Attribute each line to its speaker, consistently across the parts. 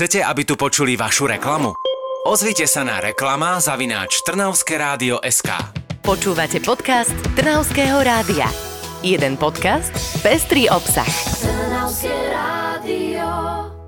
Speaker 1: Chcete, aby tu počuli vašu reklamu? Ozvite sa na reklama zavináč Trnavské rádio SK.
Speaker 2: Počúvate podcast Trnavského rádia. Jeden podcast, pestrý obsah.
Speaker 3: Trnavské rádio.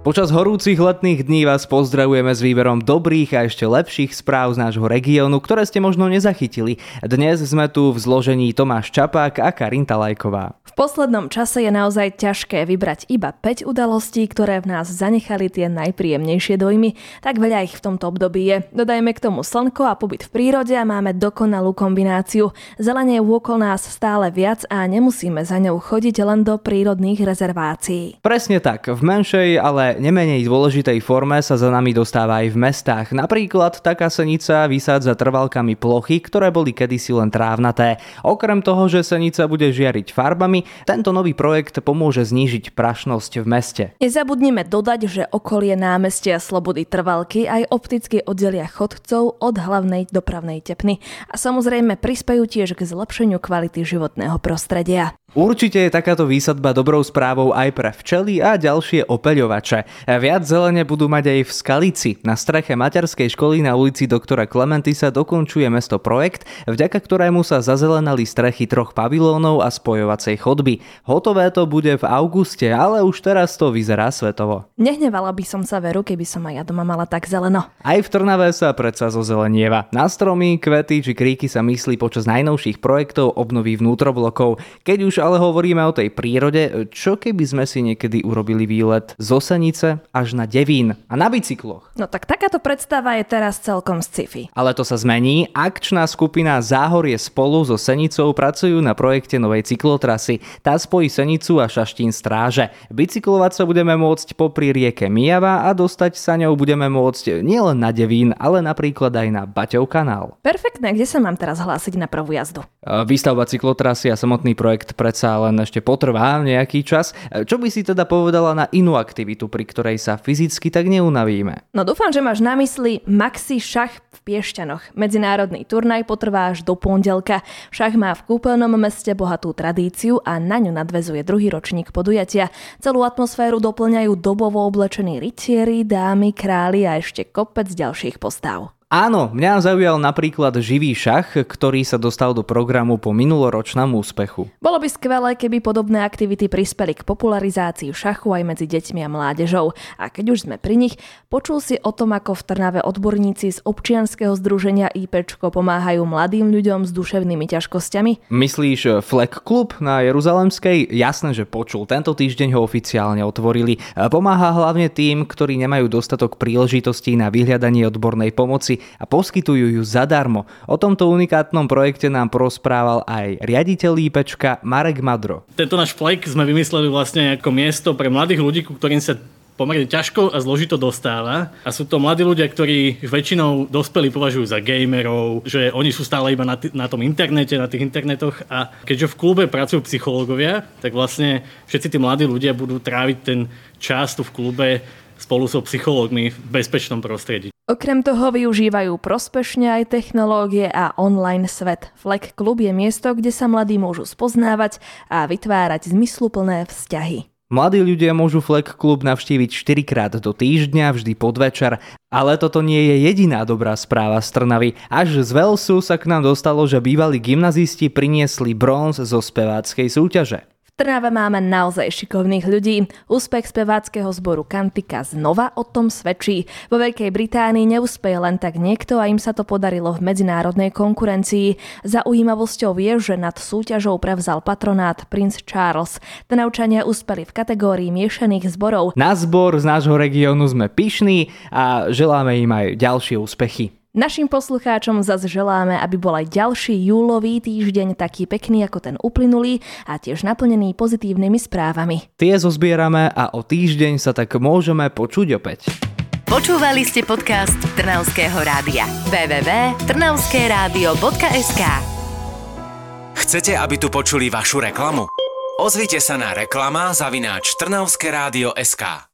Speaker 4: Počas horúcich letných dní vás pozdravujeme s výberom dobrých a ešte lepších správ z nášho regiónu, ktoré ste možno nezachytili. Dnes sme tu v zložení Tomáš Čapák a Karinta Lajková.
Speaker 5: V poslednom čase je naozaj ťažké vybrať iba 5 udalostí, ktoré v nás zanechali tie najpríjemnejšie dojmy, tak veľa ich v tomto období je. Dodajme k tomu slnko a pobyt v prírode a máme dokonalú kombináciu. Zelenie je okolo nás stále viac a nemusíme za ňou chodiť len do prírodných rezervácií.
Speaker 4: Presne tak, v menšej, ale nemenej dôležitej forme sa za nami dostáva aj v mestách. Napríklad taká senica vysádza trvalkami plochy, ktoré boli kedysi len trávnaté. Okrem toho, že senica bude žiariť farbami, tento nový projekt pomôže znížiť prašnosť v meste.
Speaker 5: Nezabudnime dodať, že okolie námestia Slobody Trvalky aj opticky oddelia chodcov od hlavnej dopravnej tepny a samozrejme prispejú tiež k zlepšeniu kvality životného prostredia.
Speaker 4: Určite je takáto výsadba dobrou správou aj pre včely a ďalšie opeľovače. Viac zelene budú mať aj v Skalici. Na streche materskej školy na ulici doktora Klementisa dokončuje mesto projekt, vďaka ktorému sa zazelenali strechy troch pavilónov a spojovacej chodby. Hotové to bude v auguste, ale už teraz to vyzerá svetovo.
Speaker 5: Nehnevala by som sa veru, keby som aj ja doma mala tak zeleno.
Speaker 4: Aj v Trnave sa predsa zozelenieva. Na stromy, kvety či kríky sa myslí počas najnovších projektov obnovy vnútroblokov. Keď už ale hovoríme o tej prírode, čo keby sme si niekedy urobili výlet z Osenice až na Devín a na bicykloch?
Speaker 5: No tak takáto predstava je teraz celkom sci-fi.
Speaker 4: Ale to sa zmení. Akčná skupina Záhorie spolu so Senicou pracujú na projekte novej cyklotrasy. Tá spojí Senicu a Šaštín stráže. Bicyklovať sa budeme môcť popri rieke Mijava a dostať sa ňou budeme môcť nielen na Devín, ale napríklad aj na Baťov kanál.
Speaker 5: Perfektné, kde sa mám teraz hlásiť na prvú jazdu?
Speaker 4: Výstavba cyklotrasy a samotný projekt predsa len ešte potrvá nejaký čas. Čo by si teda povedala na inú aktivitu, pri ktorej sa fyzicky tak neunavíme?
Speaker 5: No dúfam, že máš na mysli Maxi šach v Piešťanoch. Medzinárodný turnaj potrvá až do pondelka. Šach má v kúpeľnom meste bohatú tradíciu a na ňu nadvezuje druhý ročník podujatia. Celú atmosféru doplňajú dobovo oblečení rytieri, dámy, králi a ešte kopec ďalších postav.
Speaker 4: Áno, mňa zaujal napríklad živý šach, ktorý sa dostal do programu po minuloročnom úspechu.
Speaker 5: Bolo by skvelé, keby podobné aktivity prispeli k popularizácii šachu aj medzi deťmi a mládežou. A keď už sme pri nich, počul si o tom, ako v Trnave odborníci z občianskeho združenia IPčko pomáhajú mladým ľuďom s duševnými ťažkosťami?
Speaker 4: Myslíš Fleck Club na Jeruzalemskej? Jasné, že počul. Tento týždeň ho oficiálne otvorili. Pomáha hlavne tým, ktorí nemajú dostatok príležitostí na vyhľadanie odbornej pomoci a poskytujú ju zadarmo. O tomto unikátnom projekte nám porozprával aj riaditeľ IPčka Marek Madro.
Speaker 6: Tento náš flek sme vymysleli vlastne ako miesto pre mladých ľudí, ku ktorým sa pomerne ťažko a zložito dostáva. A sú to mladí ľudia, ktorí väčšinou dospelí považujú za gamerov, že oni sú stále iba na, t- na tom internete, na tých internetoch a keďže v klube pracujú psychológovia, tak vlastne všetci tí mladí ľudia budú tráviť ten čas tu v klube spolu so psychológmi v bezpečnom prostredí.
Speaker 5: Okrem toho využívajú prospešne aj technológie a online svet. Fleck Klub je miesto, kde sa mladí môžu spoznávať a vytvárať zmysluplné vzťahy.
Speaker 4: Mladí ľudia môžu Fleck klub navštíviť 4 krát do týždňa, vždy podvečer, ale toto nie je jediná dobrá správa z Trnavy. Až z Velsu sa k nám dostalo, že bývalí gymnazisti priniesli bronz zo speváckej súťaže.
Speaker 5: Trnave máme naozaj šikovných ľudí. Úspech speváckého zboru Kantika znova o tom svedčí. Vo Veľkej Británii neúspeje len tak niekto a im sa to podarilo v medzinárodnej konkurencii. Zaujímavosťou je, že nad súťažou prevzal patronát princ Charles. Trnavčania uspeli v kategórii miešaných zborov.
Speaker 4: Na zbor z nášho regiónu sme pyšní a želáme im aj ďalšie úspechy.
Speaker 5: Našim poslucháčom zase želáme, aby bol aj ďalší júlový týždeň taký pekný ako ten uplynulý a tiež naplnený pozitívnymi správami.
Speaker 4: Tie zozbierame a o týždeň sa tak môžeme počuť opäť.
Speaker 2: Počúvali ste podcast Trnavského rádia. www.trnavskeradio.sk
Speaker 1: Chcete, aby tu počuli vašu reklamu? Ozvite sa na reklama zavináč Trnavské rádio SK.